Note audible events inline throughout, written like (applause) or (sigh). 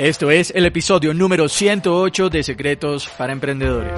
Esto es el episodio número 108 de Secretos para Emprendedores.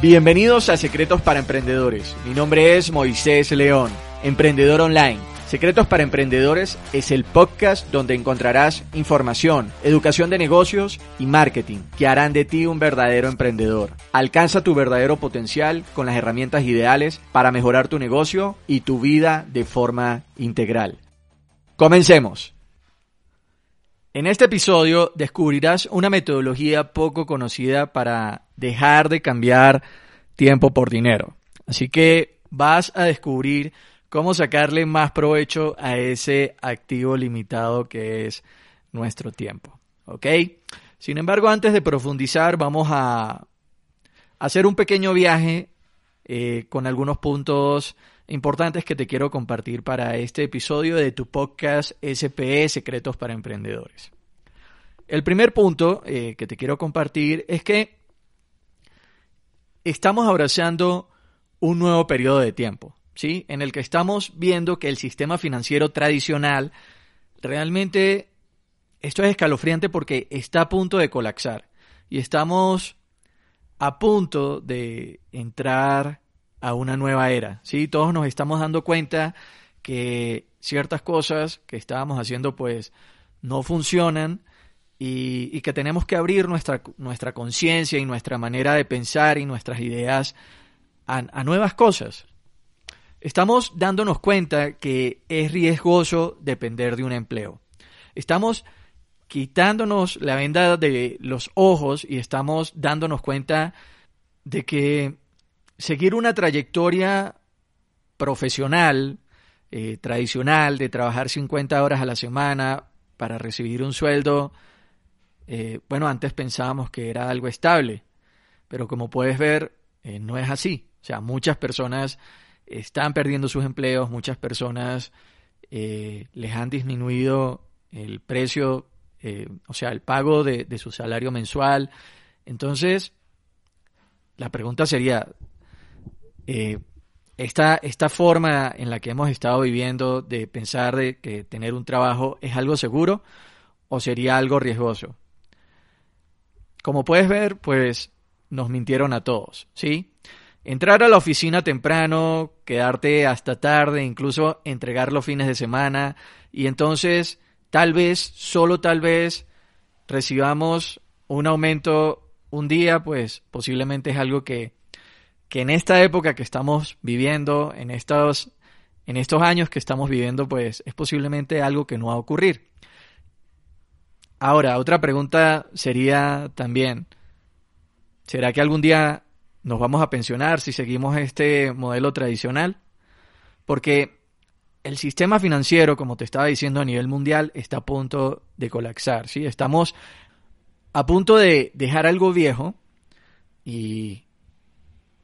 Bienvenidos a Secretos para Emprendedores. Mi nombre es Moisés León, emprendedor online Secretos para Emprendedores es el podcast donde encontrarás información, educación de negocios y marketing que harán de ti un verdadero emprendedor. Alcanza tu verdadero potencial con las herramientas ideales para mejorar tu negocio y tu vida de forma integral. Comencemos. En este episodio descubrirás una metodología poco conocida para dejar de cambiar tiempo por dinero. Así que vas a descubrir cómo sacarle más provecho a ese activo limitado que es nuestro tiempo. ¿Ok? Sin embargo, antes de profundizar, vamos a hacer un pequeño viaje eh, con algunos puntos importantes que te quiero compartir para este episodio de tu podcast SPE Secretos para Emprendedores. El primer punto eh, que te quiero compartir es que estamos abrazando un nuevo periodo de tiempo en el que estamos viendo que el sistema financiero tradicional realmente esto es escalofriante porque está a punto de colapsar y estamos a punto de entrar a una nueva era. ¿sí? Todos nos estamos dando cuenta que ciertas cosas que estábamos haciendo pues no funcionan y, que tenemos que abrir nuestra, nuestra conciencia y nuestra manera de pensar y nuestras ideas a nuevas cosas estamos dándonos cuenta que es riesgoso depender de un empleo. Estamos quitándonos la venda de los ojos y estamos dándonos cuenta de que seguir una trayectoria profesional, eh, tradicional, de trabajar 50 horas a la semana para recibir un sueldo, eh, bueno, antes pensábamos que era algo estable, pero como puedes ver, eh, no es así. O sea, muchas personas están perdiendo sus empleos, muchas personas eh, les han disminuido el precio, eh, o sea, el pago de, su salario mensual. Entonces, la pregunta sería, eh, esta, esta forma en la que hemos estado viviendo de pensar de que tener un trabajo es algo seguro o sería algo riesgoso. Como puedes ver, pues nos mintieron a todos, ¿sí? Entrar a la oficina temprano, quedarte hasta tarde, incluso entregar los fines de semana y entonces tal vez, solo tal vez, recibamos un aumento un día, pues posiblemente es algo que, que en esta época que estamos viviendo, en estos, en estos años que estamos viviendo, pues es posiblemente algo que no va a ocurrir. Ahora, otra pregunta sería también, ¿será que algún día nos vamos a pensionar si seguimos este modelo tradicional, porque el sistema financiero, como te estaba diciendo a nivel mundial, está a punto de colapsar, ¿sí? Estamos a punto de dejar algo viejo y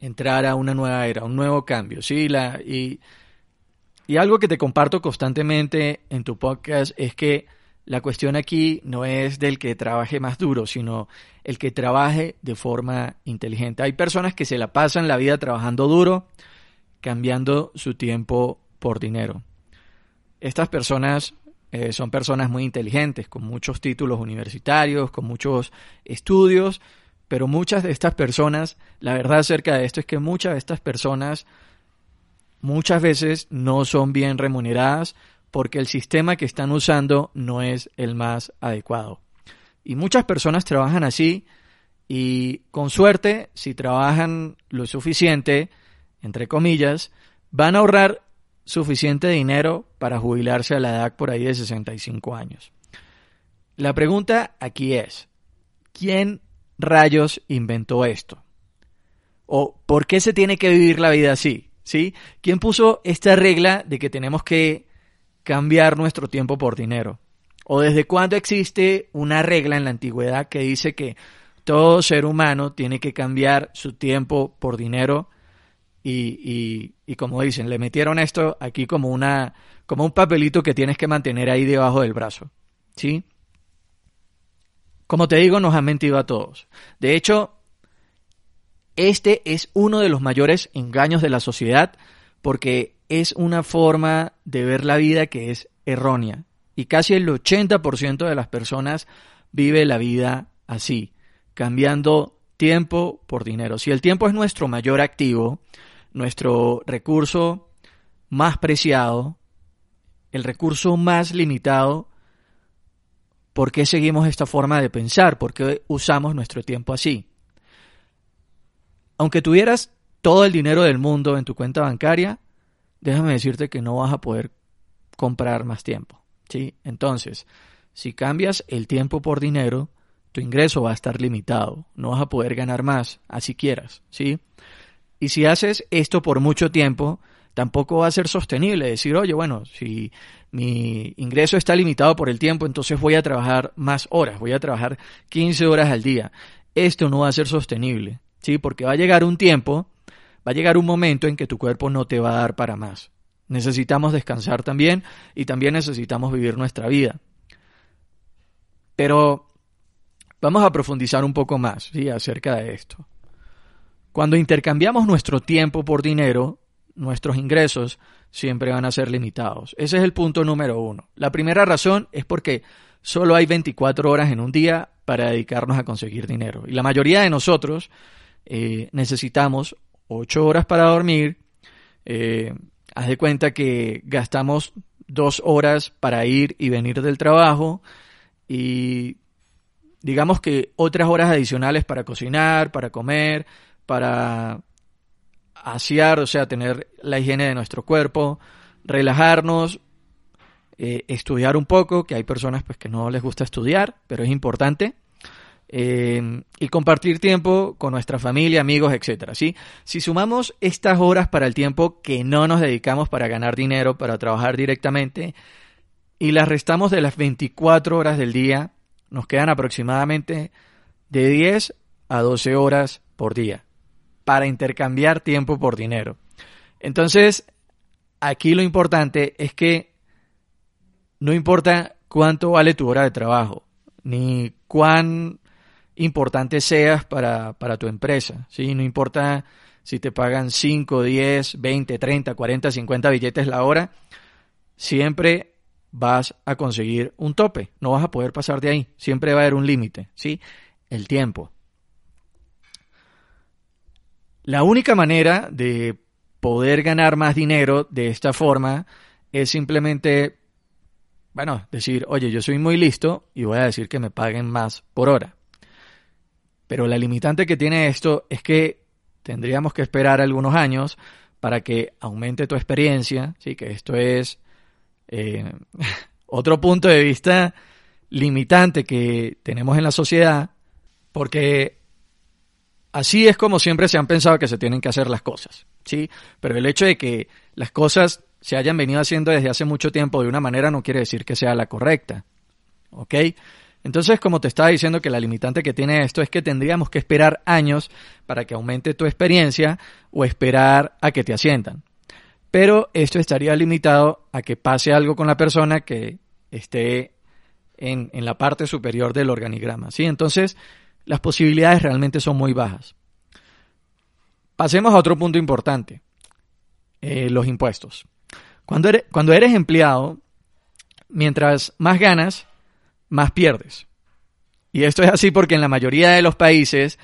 entrar a una nueva era, un nuevo cambio, ¿sí? La, y, y algo que te comparto constantemente en tu podcast es que la cuestión aquí no es del que trabaje más duro, sino el que trabaje de forma inteligente. Hay personas que se la pasan la vida trabajando duro, cambiando su tiempo por dinero. Estas personas eh, son personas muy inteligentes, con muchos títulos universitarios, con muchos estudios, pero muchas de estas personas, la verdad acerca de esto es que muchas de estas personas muchas veces no son bien remuneradas, porque el sistema que están usando no es el más adecuado. Y muchas personas trabajan así y con suerte, si trabajan lo suficiente, entre comillas, van a ahorrar suficiente dinero para jubilarse a la edad por ahí de 65 años. La pregunta aquí es, ¿quién rayos inventó esto? ¿O por qué se tiene que vivir la vida así? ¿Sí? ¿Quién puso esta regla de que tenemos que cambiar nuestro tiempo por dinero? ¿O desde cuándo existe una regla en la antigüedad que dice que todo ser humano tiene que cambiar su tiempo por dinero? Y, como dicen, le metieron esto aquí como una como un papelito que tienes que mantener ahí debajo del brazo. ¿Sí? Como te digo, nos han mentido a todos. De hecho, este es uno de los mayores engaños de la sociedad porque es una forma de ver la vida que es errónea y casi el 80% de las personas vive la vida así, cambiando tiempo por dinero. Si el tiempo es nuestro mayor activo, nuestro recurso más preciado, el recurso más limitado, ¿por qué seguimos esta forma de pensar? ¿Por qué usamos nuestro tiempo así? Aunque tuvieras todo el dinero del mundo en tu cuenta bancaria, déjame decirte que no vas a poder comprar más tiempo. ¿sí? Entonces, si cambias el tiempo por dinero, tu ingreso va a estar limitado, no vas a poder ganar más, así quieras, ¿sí? Y si haces esto por mucho tiempo, tampoco va a ser sostenible decir, oye, bueno, si mi ingreso está limitado por el tiempo, entonces voy a trabajar más horas, voy a trabajar 15 horas al día. Esto no va a ser sostenible, ¿sí? Porque va a llegar un tiempo, va a llegar un momento en que tu cuerpo no te va a dar para más. Necesitamos descansar también y también necesitamos vivir nuestra vida. Pero vamos a profundizar un poco más acerca de esto. Cuando intercambiamos nuestro tiempo por dinero, nuestros ingresos siempre van a ser limitados. Ese es el punto número uno. La primera razón es porque solo hay 24 horas en un día para dedicarnos a conseguir dinero. Y la mayoría de nosotros eh, necesitamos 8 horas para dormir, eh, Haz de cuenta que gastamos dos horas para ir y venir del trabajo y digamos que otras horas adicionales para cocinar, para comer, para asear, o sea, tener la higiene de nuestro cuerpo, relajarnos, eh, estudiar un poco, que hay personas pues que no les gusta estudiar, pero es importante. Em, y compartir tiempo con nuestra familia, amigos, etcétera. ¿sí? Si sumamos estas horas para el tiempo que no nos dedicamos para ganar dinero, para trabajar directamente, y las restamos de las 24 horas del día, nos quedan aproximadamente de 10 a 12 horas por día para intercambiar tiempo por dinero. Entonces, aquí lo importante es que no importa cuánto vale tu hora de trabajo, ni cuán importante seas para, para tu empresa. ¿sí? No importa si te pagan 5, 10, 20, 30, 40, 50 billetes la hora, siempre vas a conseguir un tope, no vas a poder pasar de ahí, siempre va a haber un límite, ¿sí? El tiempo. La única manera de poder ganar más dinero de esta forma es simplemente, bueno, decir, oye, yo soy muy listo y voy a decir que me paguen más por hora. Pero la limitante que tiene esto es que tendríamos que esperar algunos años para que aumente tu experiencia, ¿sí? que esto es eh, (laughs) otro punto de vista limitante que tenemos en la sociedad, porque así es como siempre se han pensado que se tienen que hacer las cosas, ¿sí? Pero el hecho de que las cosas se hayan venido haciendo desde hace mucho tiempo de una manera no quiere decir que sea la correcta, ¿ok? Entonces, como te estaba diciendo que la limitante que tiene esto es que tendríamos que esperar años para que aumente tu experiencia o esperar a que te asientan. Pero esto estaría limitado a que pase algo con la persona que esté en, en la parte superior del organigrama. ¿sí? Entonces, las posibilidades realmente son muy bajas. Pasemos a otro punto importante, eh, los impuestos. Cuando cuando eres empleado, mientras más ganas, más pierdes. Y esto es así porque en la mayoría de los países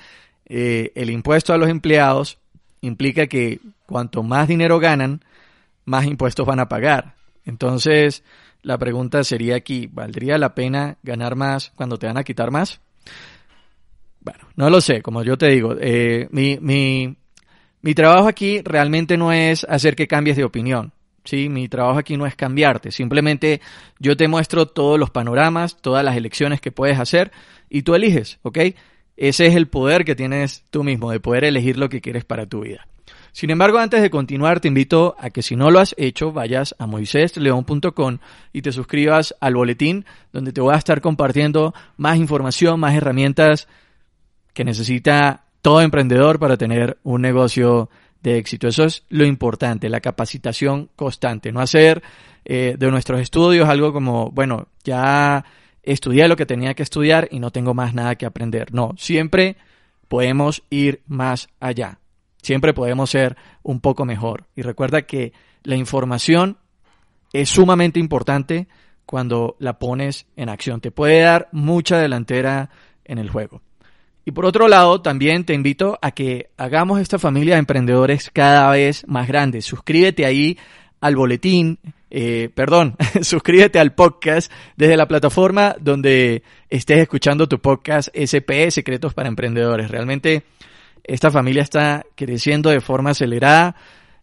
eh, el impuesto a los empleados implica que cuanto más dinero ganan, más impuestos van a pagar. Entonces, la pregunta sería aquí, ¿valdría la pena ganar más cuando te van a quitar más? Bueno, no lo sé, como yo te digo, eh, mi, mi, mi trabajo aquí realmente no es hacer que cambies de opinión. ¿Sí? Mi trabajo aquí no es cambiarte, simplemente yo te muestro todos los panoramas, todas las elecciones que puedes hacer y tú eliges, ¿ok? ese es el poder que tienes tú mismo, de poder elegir lo que quieres para tu vida. Sin embargo, antes de continuar, te invito a que si no lo has hecho, vayas a moisésleón.com y te suscribas al boletín, donde te voy a estar compartiendo más información, más herramientas que necesita todo emprendedor para tener un negocio de éxito. Eso es lo importante, la capacitación constante, no hacer eh, de nuestros estudios algo como, bueno, ya estudié lo que tenía que estudiar y no tengo más nada que aprender. No, siempre podemos ir más allá. Siempre podemos ser un poco mejor. Y recuerda que la información es sumamente importante cuando la pones en acción. Te puede dar mucha delantera en el juego. Y por otro lado, también te invito a que hagamos esta familia de emprendedores cada vez más grande. Suscríbete ahí al boletín, eh, perdón, (laughs) suscríbete al podcast desde la plataforma donde estés escuchando tu podcast SP Secretos para Emprendedores. Realmente esta familia está creciendo de forma acelerada.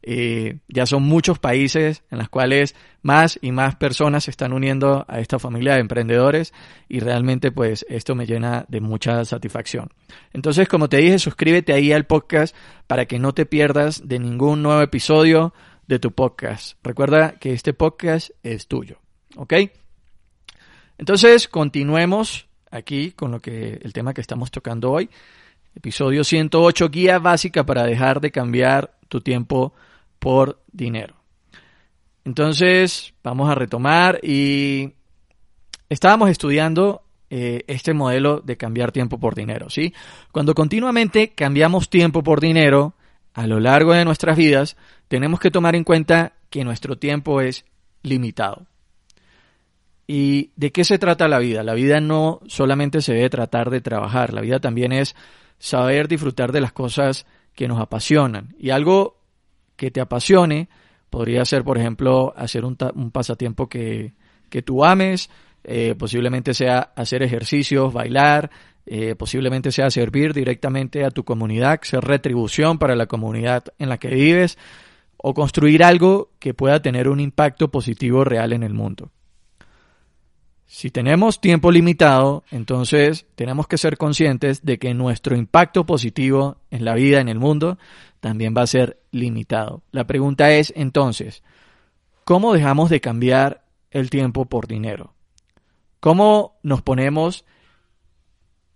Eh, ya son muchos países en los cuales más y más personas se están uniendo a esta familia de emprendedores y realmente pues esto me llena de mucha satisfacción. Entonces, como te dije, suscríbete ahí al podcast para que no te pierdas de ningún nuevo episodio de tu podcast. Recuerda que este podcast es tuyo, ¿ok? Entonces, continuemos aquí con lo que el tema que estamos tocando hoy. Episodio 108, guía básica para dejar de cambiar tu tiempo por dinero. Entonces, vamos a retomar y estábamos estudiando eh, este modelo de cambiar tiempo por dinero, ¿sí? Cuando continuamente cambiamos tiempo por dinero a lo largo de nuestras vidas, tenemos que tomar en cuenta que nuestro tiempo es limitado. ¿Y de qué se trata la vida? La vida no solamente se debe tratar de trabajar, la vida también es saber disfrutar de las cosas que nos apasionan. Y algo que te apasione podría ser, por ejemplo, hacer un, pasatiempo que, que, tú ames, eh, posiblemente sea hacer ejercicios, bailar, eh, posiblemente sea servir directamente a tu comunidad, ser retribución para la comunidad en la que vives o construir algo que pueda tener un impacto positivo real en el mundo. Si tenemos tiempo limitado, entonces tenemos que ser conscientes de que nuestro impacto positivo en la vida, en el mundo, también va a ser limitado. La pregunta es entonces, ¿cómo dejamos de cambiar el tiempo por dinero? ¿Cómo nos ponemos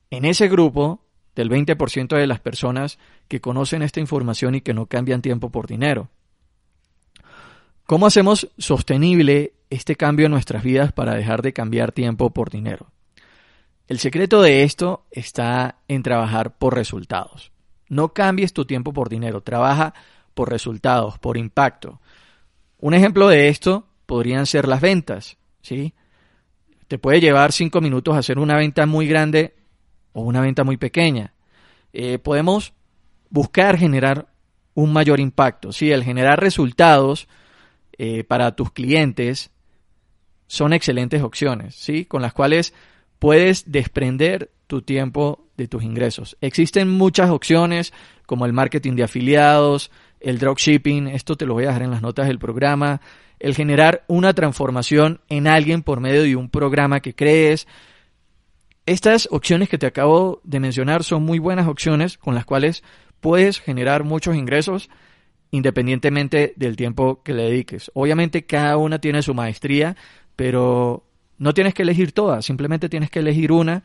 en ese grupo del 20% de las personas que conocen esta información y que no cambian tiempo por dinero? ¿Cómo hacemos sostenible este cambio en nuestras vidas para dejar de cambiar tiempo por dinero? El secreto de esto está en trabajar por resultados. No cambies tu tiempo por dinero, trabaja por resultados, por impacto. Un ejemplo de esto podrían ser las ventas, ¿sí? Te puede llevar cinco minutos hacer una venta muy grande o una venta muy pequeña. Eh, podemos buscar generar un mayor impacto, ¿sí? El generar resultados eh, para tus clientes son excelentes opciones, ¿sí? Con las cuales puedes desprender tu tiempo de tus ingresos. Existen muchas opciones como el marketing de afiliados, el dropshipping, esto te lo voy a dejar en las notas del programa, el generar una transformación en alguien por medio de un programa que crees. Estas opciones que te acabo de mencionar son muy buenas opciones con las cuales puedes generar muchos ingresos independientemente del tiempo que le dediques. Obviamente cada una tiene su maestría, pero no tienes que elegir todas, simplemente tienes que elegir una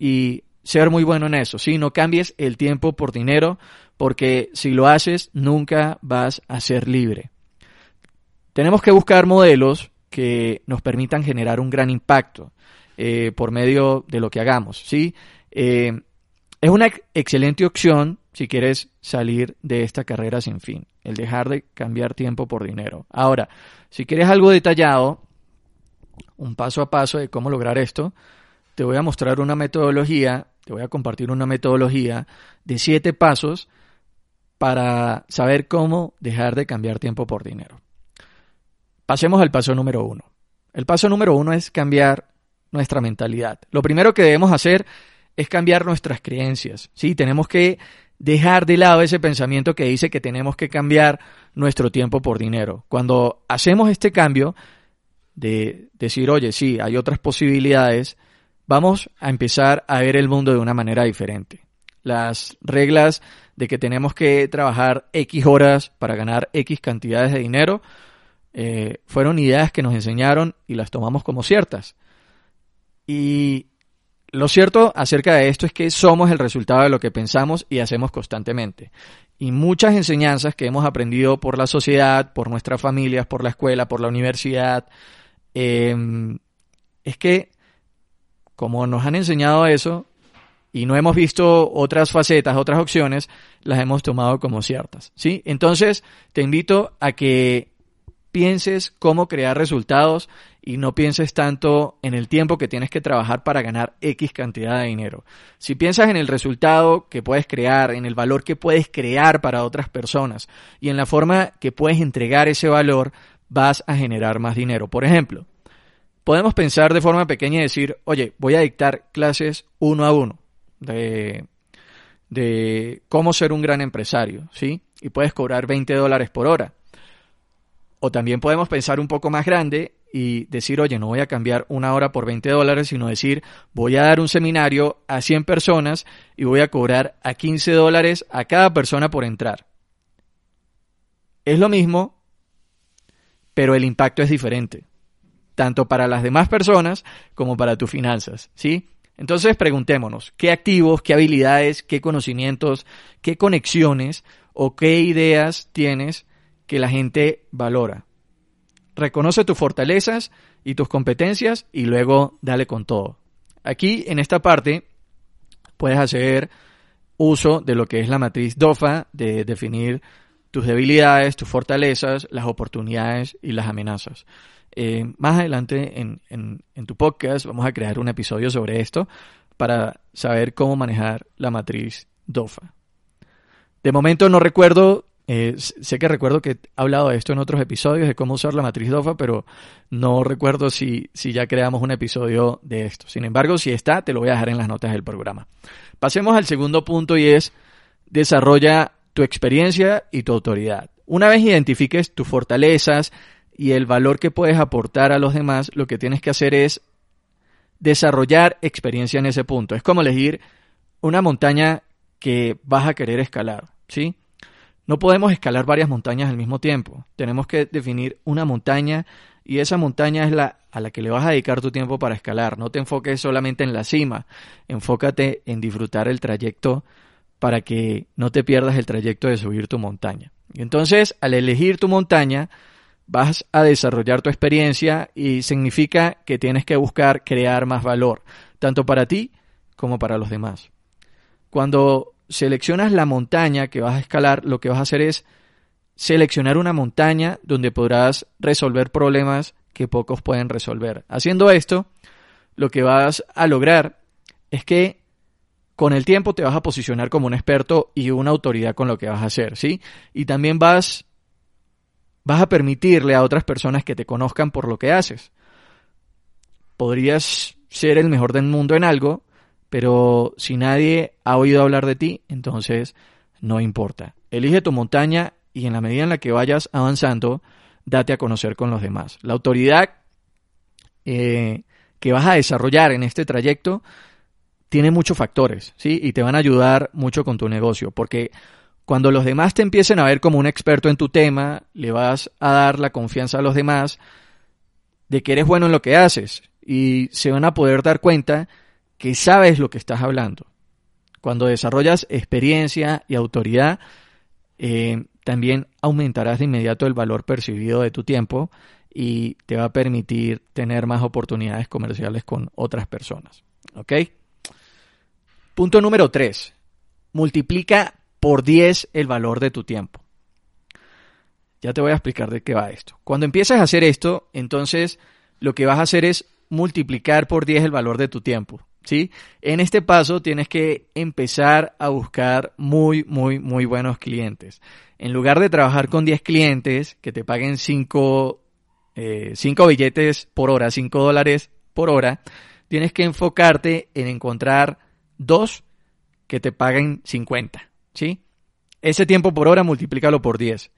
y ser muy bueno en eso. Si no cambies el tiempo por dinero, porque si lo haces nunca vas a ser libre. Tenemos que buscar modelos que nos permitan generar un gran impacto eh, por medio de lo que hagamos. ¿sí? Eh, es una excelente opción si quieres salir de esta carrera sin fin, el dejar de cambiar tiempo por dinero. Ahora, si quieres algo detallado, un paso a paso de cómo lograr esto, te voy a mostrar una metodología, te voy a compartir una metodología de siete pasos para saber cómo dejar de cambiar tiempo por dinero. Pasemos al paso número uno. El paso número uno es cambiar nuestra mentalidad. Lo primero que debemos hacer es cambiar nuestras creencias. Sí, tenemos que dejar de lado ese pensamiento que dice que tenemos que cambiar nuestro tiempo por dinero. Cuando hacemos este cambio de decir, oye, sí, hay otras posibilidades, vamos a empezar a ver el mundo de una manera diferente. las reglas de que tenemos que trabajar X horas para ganar X cantidades de dinero, eh, fueron ideas que nos enseñaron y las tomamos como ciertas. Y lo cierto acerca de esto es que somos el resultado de lo que pensamos y hacemos constantemente. Y muchas enseñanzas que hemos aprendido por la sociedad, por nuestras familias, por la escuela, por la universidad, em, es que como nos han enseñado eso y no hemos visto otras facetas, otras opciones, las hemos tomado como ciertas. ¿sí? Entonces, te invito a que pienses cómo crear resultados y no pienses tanto en el tiempo que tienes que trabajar para ganar X cantidad de dinero. Si piensas en el resultado que puedes crear, en el valor que puedes crear para otras personas y en la forma que puedes entregar ese valor, vas a generar más dinero. Por ejemplo, podemos pensar de forma pequeña y decir, oye, voy a dictar clases uno a uno de, de cómo ser un gran empresario, ¿sí? Y puedes cobrar 20 dólares por hora. O también podemos pensar un poco más grande y decir, oye, no voy a cambiar una hora por 20 dólares, sino decir, voy a dar un seminario a 100 personas y voy a cobrar a 15 dólares a cada persona por entrar. Es lo mismo, pero el impacto es diferente, tanto para las demás personas como para tus finanzas, ¿sí? Entonces preguntémonos, ¿qué activos, qué habilidades, qué conocimientos, qué conexiones o qué ideas tienes que la gente valora. Reconoce tus fortalezas y tus competencias y luego dale con todo. Aquí en esta parte puedes hacer uso de lo que es la matriz DOFA, de definir tus debilidades, tus fortalezas, las oportunidades y las amenazas. Eh, más adelante en, en tu podcast vamos a crear un episodio sobre esto para saber cómo manejar la matriz DOFA. De momento no recuerdo eh, sé que recuerdo que he hablado de esto en otros episodios, de cómo usar la matriz DOFA, pero no recuerdo si, si ya creamos un episodio de esto. Sin embargo, si está, te lo voy a dejar en las notas del programa. Pasemos al segundo punto y es desarrolla tu experiencia y tu autoridad. Una vez identifiques tus fortalezas y el valor que puedes aportar a los demás, lo que tienes que hacer es desarrollar experiencia en ese punto. Es como elegir una montaña que vas a querer escalar, ¿sí? No podemos escalar varias montañas al mismo tiempo. Tenemos que definir una montaña y esa montaña es la a la que le vas a dedicar tu tiempo para escalar. No te enfoques solamente en la cima, enfócate en disfrutar el trayecto para que no te pierdas el trayecto de subir tu montaña. Y entonces, al elegir tu montaña, vas a desarrollar tu experiencia y significa que tienes que buscar crear más valor, tanto para ti como para los demás. Cuando seleccionas la montaña que vas a escalar, lo que vas a hacer es seleccionar una montaña donde podrás resolver problemas que pocos pueden resolver. Haciendo esto, lo que vas a lograr es que con el tiempo te vas a posicionar como un experto y una autoridad con lo que vas a hacer, ¿sí? Y también vas vas a permitirle a otras personas que te conozcan por lo que haces. Podrías ser el mejor del mundo en algo, pero si nadie ha oído hablar de ti, entonces no importa. Elige tu montaña y en la medida en la que vayas avanzando, date a conocer con los demás. La autoridad eh, que vas a desarrollar en este trayecto tiene muchos factores, ¿sí? Y te van a ayudar mucho con tu negocio, porque cuando los demás te empiecen a ver como un experto en tu tema, le vas a dar la confianza a los demás de que eres bueno en lo que haces y se van a poder dar cuenta que sabes lo que estás hablando. Cuando desarrollas experiencia y autoridad, eh, también aumentarás de inmediato el valor percibido de tu tiempo y te va a permitir tener más oportunidades comerciales con otras personas. ¿Ok? Punto número 3. Multiplica por 10 el valor de tu tiempo. Ya te voy a explicar de qué va esto. Cuando empieces a hacer esto, entonces lo que vas a hacer es multiplicar por 10 el valor de tu tiempo. ¿sí? En este paso tienes que empezar a buscar muy, muy, muy buenos clientes. En lugar de trabajar con 10 clientes que te paguen 5 eh, billetes por hora, 5 dólares por hora, tienes que enfocarte en encontrar dos que te paguen 50, ¿sí? Ese tiempo por hora multiplícalo por 10.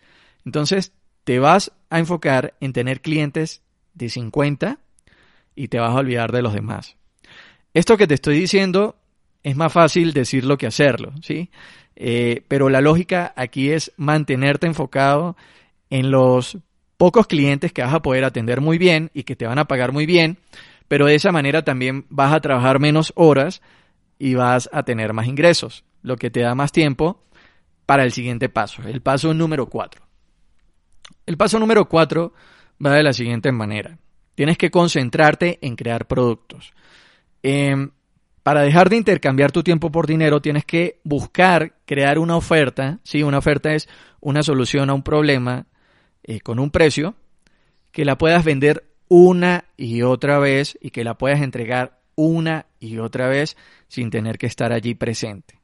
Entonces, te vas a enfocar en tener clientes de 50 y te vas a olvidar de los demás. Esto que te estoy diciendo es más fácil decirlo que hacerlo, ¿sí? Eh, pero la lógica aquí es mantenerte enfocado en los pocos clientes que vas a poder atender muy bien y que te van a pagar muy bien, pero de esa manera también vas a trabajar menos horas y vas a tener más ingresos, lo que te da más tiempo para el siguiente paso, el paso número cuatro. El paso número cuatro va de la siguiente manera. Tienes que concentrarte en crear productos. Em, para dejar de intercambiar tu tiempo por dinero, tienes que buscar crear una oferta. ¿sí? Una oferta es una solución a un problema eh, con un precio que la puedas vender una y otra vez y que la puedas entregar una y otra vez sin tener que estar allí presente.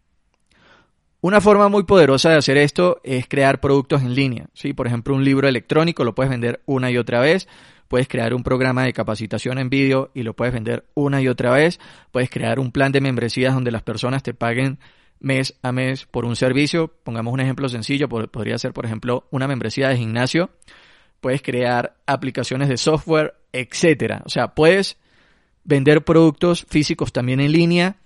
Una forma muy poderosa de hacer esto es crear productos en línea. ¿sí? Por ejemplo, un libro electrónico lo puedes vender una y otra vez puedes crear un programa de capacitación en vídeo y lo puedes vender una y otra vez, puedes crear un plan de membresías donde las personas te paguen mes a mes por un servicio, pongamos un ejemplo sencillo, podría ser por ejemplo una membresía de gimnasio, puedes crear aplicaciones de software, etcétera. O sea, puedes vender productos físicos también en línea,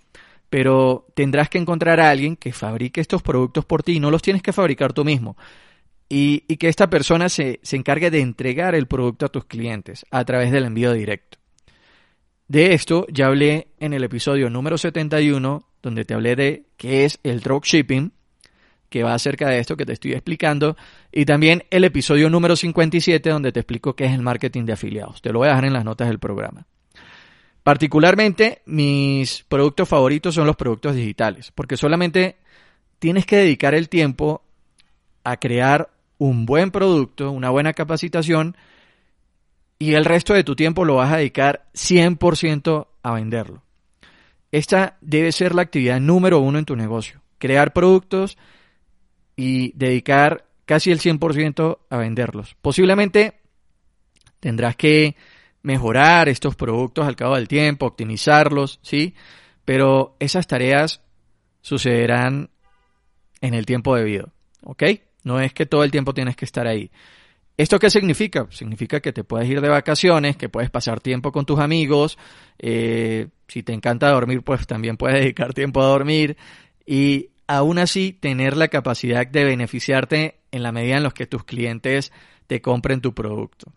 pero tendrás que encontrar a alguien que fabrique estos productos por ti, no los tienes que fabricar tú mismo y, que esta persona se, se encargue de entregar el producto a tus clientes a través del envío directo. De esto ya hablé en el episodio número 71, donde te hablé de qué es el dropshipping, que va acerca de esto que te estoy explicando, y también el episodio número 57, donde te explico qué es el marketing de afiliados. Te lo voy a dejar en las notas del programa. Particularmente, mis productos favoritos son los productos digitales, porque solamente tienes que dedicar el tiempo a crear un buen producto, una buena capacitación y el resto de tu tiempo lo vas a dedicar 100% a venderlo. Esta debe ser la actividad número uno en tu negocio. Crear productos y dedicar casi el 100% a venderlos. Posiblemente tendrás que mejorar estos productos al cabo del tiempo, optimizarlos, ¿sí? Pero esas tareas sucederán en el tiempo debido, ¿ok? No es que todo el tiempo tienes que estar ahí. ¿Esto qué significa? Significa que te puedes ir de vacaciones, que puedes pasar tiempo con tus amigos. Eh, si te encanta dormir, pues también puedes dedicar tiempo a dormir. Y aún así tener la capacidad de beneficiarte en la medida en los que tus clientes te compren tu producto.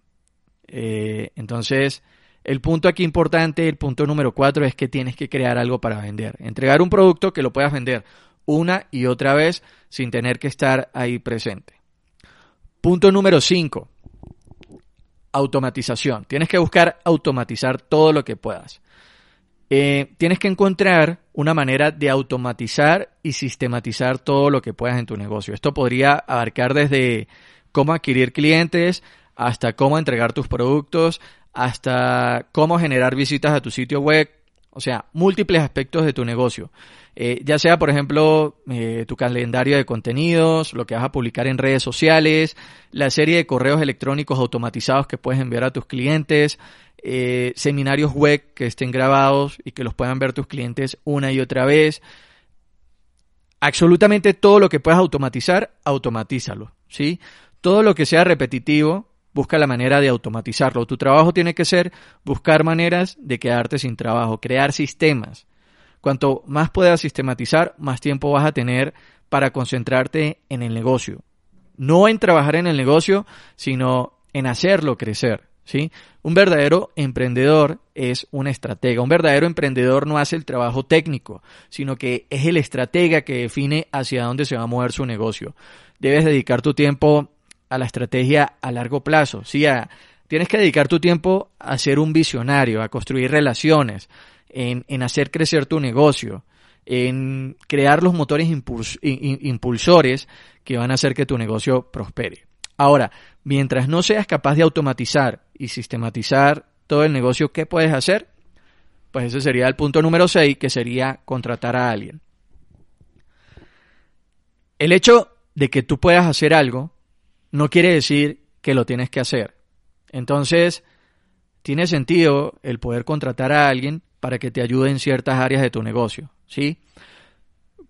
Eh, entonces, el punto aquí importante, el punto número cuatro, es que tienes que crear algo para vender. Entregar un producto que lo puedas vender una y otra vez sin tener que estar ahí presente. Punto número 5. Automatización. Tienes que buscar automatizar todo lo que puedas. Eh, tienes que encontrar una manera de automatizar y sistematizar todo lo que puedas en tu negocio. Esto podría abarcar desde cómo adquirir clientes hasta cómo entregar tus productos, hasta cómo generar visitas a tu sitio web, o sea, múltiples aspectos de tu negocio. Eh, ya sea, por ejemplo, eh, tu calendario de contenidos, lo que vas a publicar en redes sociales, la serie de correos electrónicos automatizados que puedes enviar a tus clientes, eh, seminarios web que estén grabados y que los puedan ver tus clientes una y otra vez. Absolutamente todo lo que puedas automatizar, automatízalo, ¿sí? Todo lo que sea repetitivo, busca la manera de automatizarlo. Tu trabajo tiene que ser buscar maneras de quedarte sin trabajo, crear sistemas. Cuanto más puedas sistematizar, más tiempo vas a tener para concentrarte en el negocio. No en trabajar en el negocio, sino en hacerlo crecer. ¿sí? Un verdadero emprendedor es un estratega. Un verdadero emprendedor no hace el trabajo técnico, sino que es el estratega que define hacia dónde se va a mover su negocio. Debes dedicar tu tiempo a la estrategia a largo plazo. Sí, tienes que dedicar tu tiempo a ser un visionario, a construir relaciones, en, en hacer crecer tu negocio, en crear los motores impulsores que van a hacer que tu negocio prospere. Ahora, mientras no seas capaz de automatizar y sistematizar todo el negocio, ¿qué puedes hacer? Pues ese sería el punto número 6, que sería contratar a alguien. El hecho de que tú puedas hacer algo no quiere decir que lo tienes que hacer. Entonces, tiene sentido el poder contratar a alguien para que te ayude en ciertas áreas de tu negocio, ¿sí?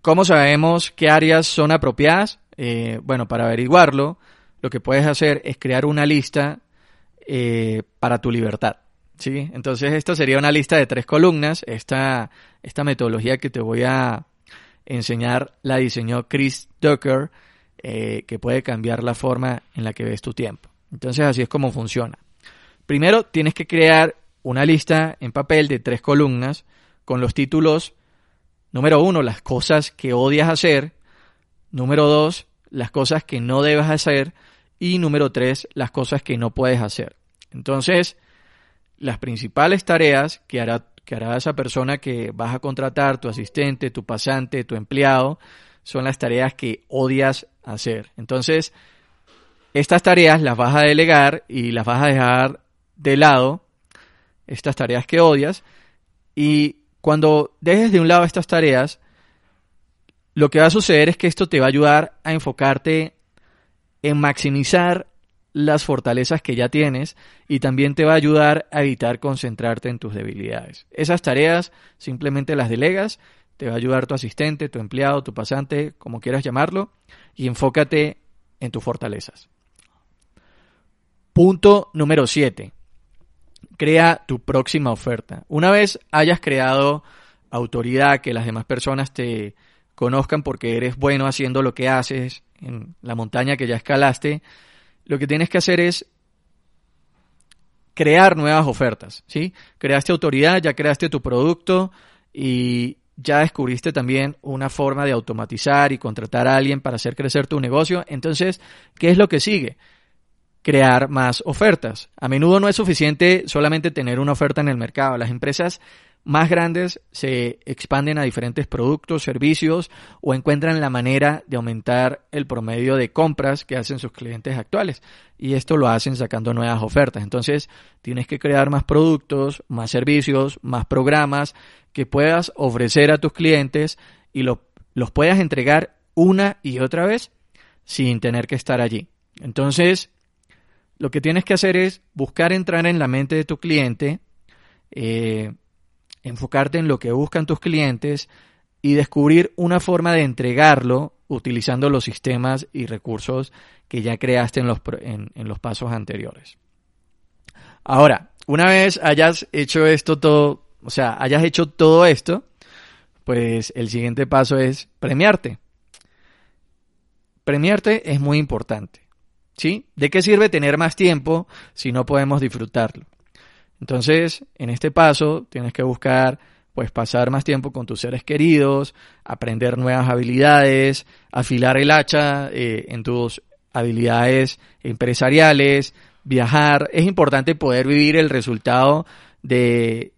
¿Cómo sabemos qué áreas son apropiadas? Eh, bueno, para averiguarlo, lo que puedes hacer es crear una lista eh, para tu libertad, ¿sí? Entonces esta sería una lista de tres columnas. Esta, esta metodología que te voy a enseñar la diseñó Chris Ducker, eh, que puede cambiar la forma en la que ves tu tiempo. Entonces así es como funciona. Primero tienes que crear una lista en papel de tres columnas con los títulos número uno, las cosas que odias hacer, número dos, las cosas que no debes hacer y número tres, las cosas que no puedes hacer. Entonces, las principales tareas que hará, que hará esa persona que vas a contratar, tu asistente, tu pasante, tu empleado, son las tareas que odias hacer. Entonces, estas tareas las vas a delegar y las vas a dejar de lado, estas tareas que odias, y cuando dejes de un lado estas tareas, lo que va a suceder es que esto te va a ayudar a enfocarte en maximizar las fortalezas que ya tienes y también te va a ayudar a evitar concentrarte en tus debilidades. Esas tareas simplemente las delegas, te va a ayudar tu asistente, tu empleado, tu pasante, como quieras llamarlo, y enfócate en tus fortalezas. Punto número 7. Crea tu próxima oferta. Una vez hayas creado autoridad, que las demás personas te conozcan porque eres bueno haciendo lo que haces en la montaña que ya escalaste, lo que tienes que hacer es crear nuevas ofertas, ¿sí? Creaste autoridad, ya creaste tu producto y ya descubriste también una forma de automatizar y contratar a alguien para hacer crecer tu negocio. Entonces, ¿qué es lo que sigue? Crear más ofertas. A menudo no es suficiente solamente tener una oferta en el mercado. Las empresas más grandes se expanden a diferentes productos, servicios o encuentran la manera de aumentar el promedio de compras que hacen sus clientes actuales. Y esto lo hacen sacando nuevas ofertas. Entonces tienes que crear más productos, más servicios, más programas que puedas ofrecer a tus clientes y los puedas entregar una y otra vez sin tener que estar allí. Entonces, lo que tienes que hacer es buscar entrar en la mente de tu cliente, eh, enfocarte en lo que buscan tus clientes y descubrir una forma de entregarlo utilizando los sistemas y recursos que ya creaste en los, en, los pasos anteriores. Ahora, una vez hayas hecho esto todo, o sea, hayas hecho todo esto, pues el siguiente paso es premiarte. Premiarte es muy importante. ¿Sí? ¿De qué sirve tener más tiempo si no podemos disfrutarlo? Entonces, en este paso tienes que buscar pues pasar más tiempo con tus seres queridos, aprender nuevas habilidades, afilar el hacha eh, en tus habilidades empresariales, viajar. Es importante poder vivir el resultado de,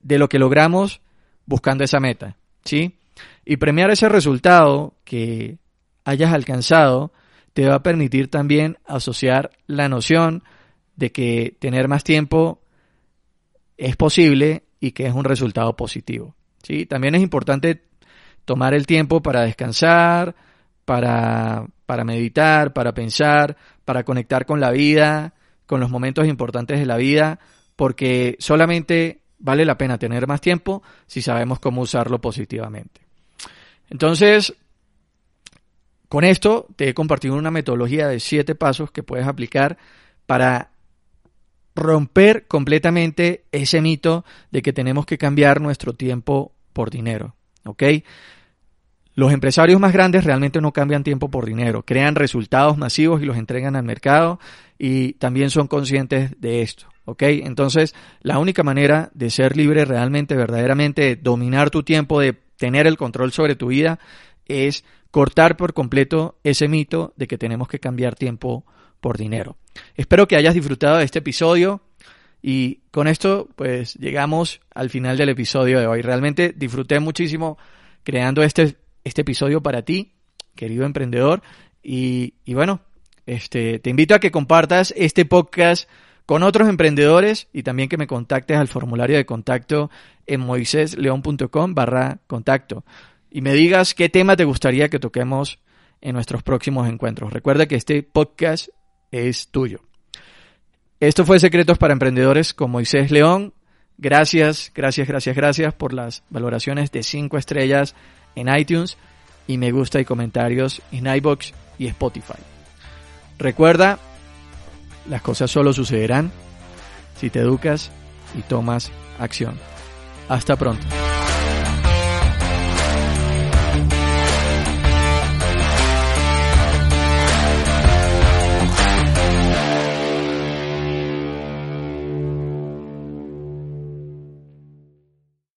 de lo que logramos buscando esa meta, ¿sí? Y premiar ese resultado que hayas alcanzado te va a permitir también asociar la noción de que tener más tiempo es posible y que es un resultado positivo. ¿sí? También es importante tomar el tiempo para descansar, para, para meditar, para pensar, para conectar con la vida, con los momentos importantes de la vida, porque solamente vale la pena tener más tiempo si sabemos cómo usarlo positivamente. Entonces, con esto te he compartido una metodología de siete pasos que puedes aplicar para romper completamente ese mito de que tenemos que cambiar nuestro tiempo por dinero. ¿Ok? Los empresarios más grandes realmente no cambian tiempo por dinero, crean resultados masivos y los entregan al mercado y también son conscientes de esto. ¿Ok? Entonces, la única manera de ser libre realmente, verdaderamente, de dominar tu tiempo, de tener el control sobre tu vida, es cortar por completo ese mito de que tenemos que cambiar tiempo por dinero. Espero que hayas disfrutado de este episodio y con esto pues llegamos al final del episodio de hoy. Realmente disfruté muchísimo creando este, este episodio para ti, querido emprendedor. Y, y bueno, este, te invito a que compartas este podcast con otros emprendedores y también que me contactes al formulario de contacto en moisesleón.com barra contacto y me digas qué tema te gustaría que toquemos en nuestros próximos encuentros. Recuerda que este podcast es tuyo. Esto fue Secretos para Emprendedores con Moisés León. Gracias, gracias, gracias, gracias por las valoraciones de 5 estrellas en iTunes y me gusta y comentarios en iBox y Spotify. Recuerda, las cosas solo sucederán si te educas y tomas acción. Hasta pronto.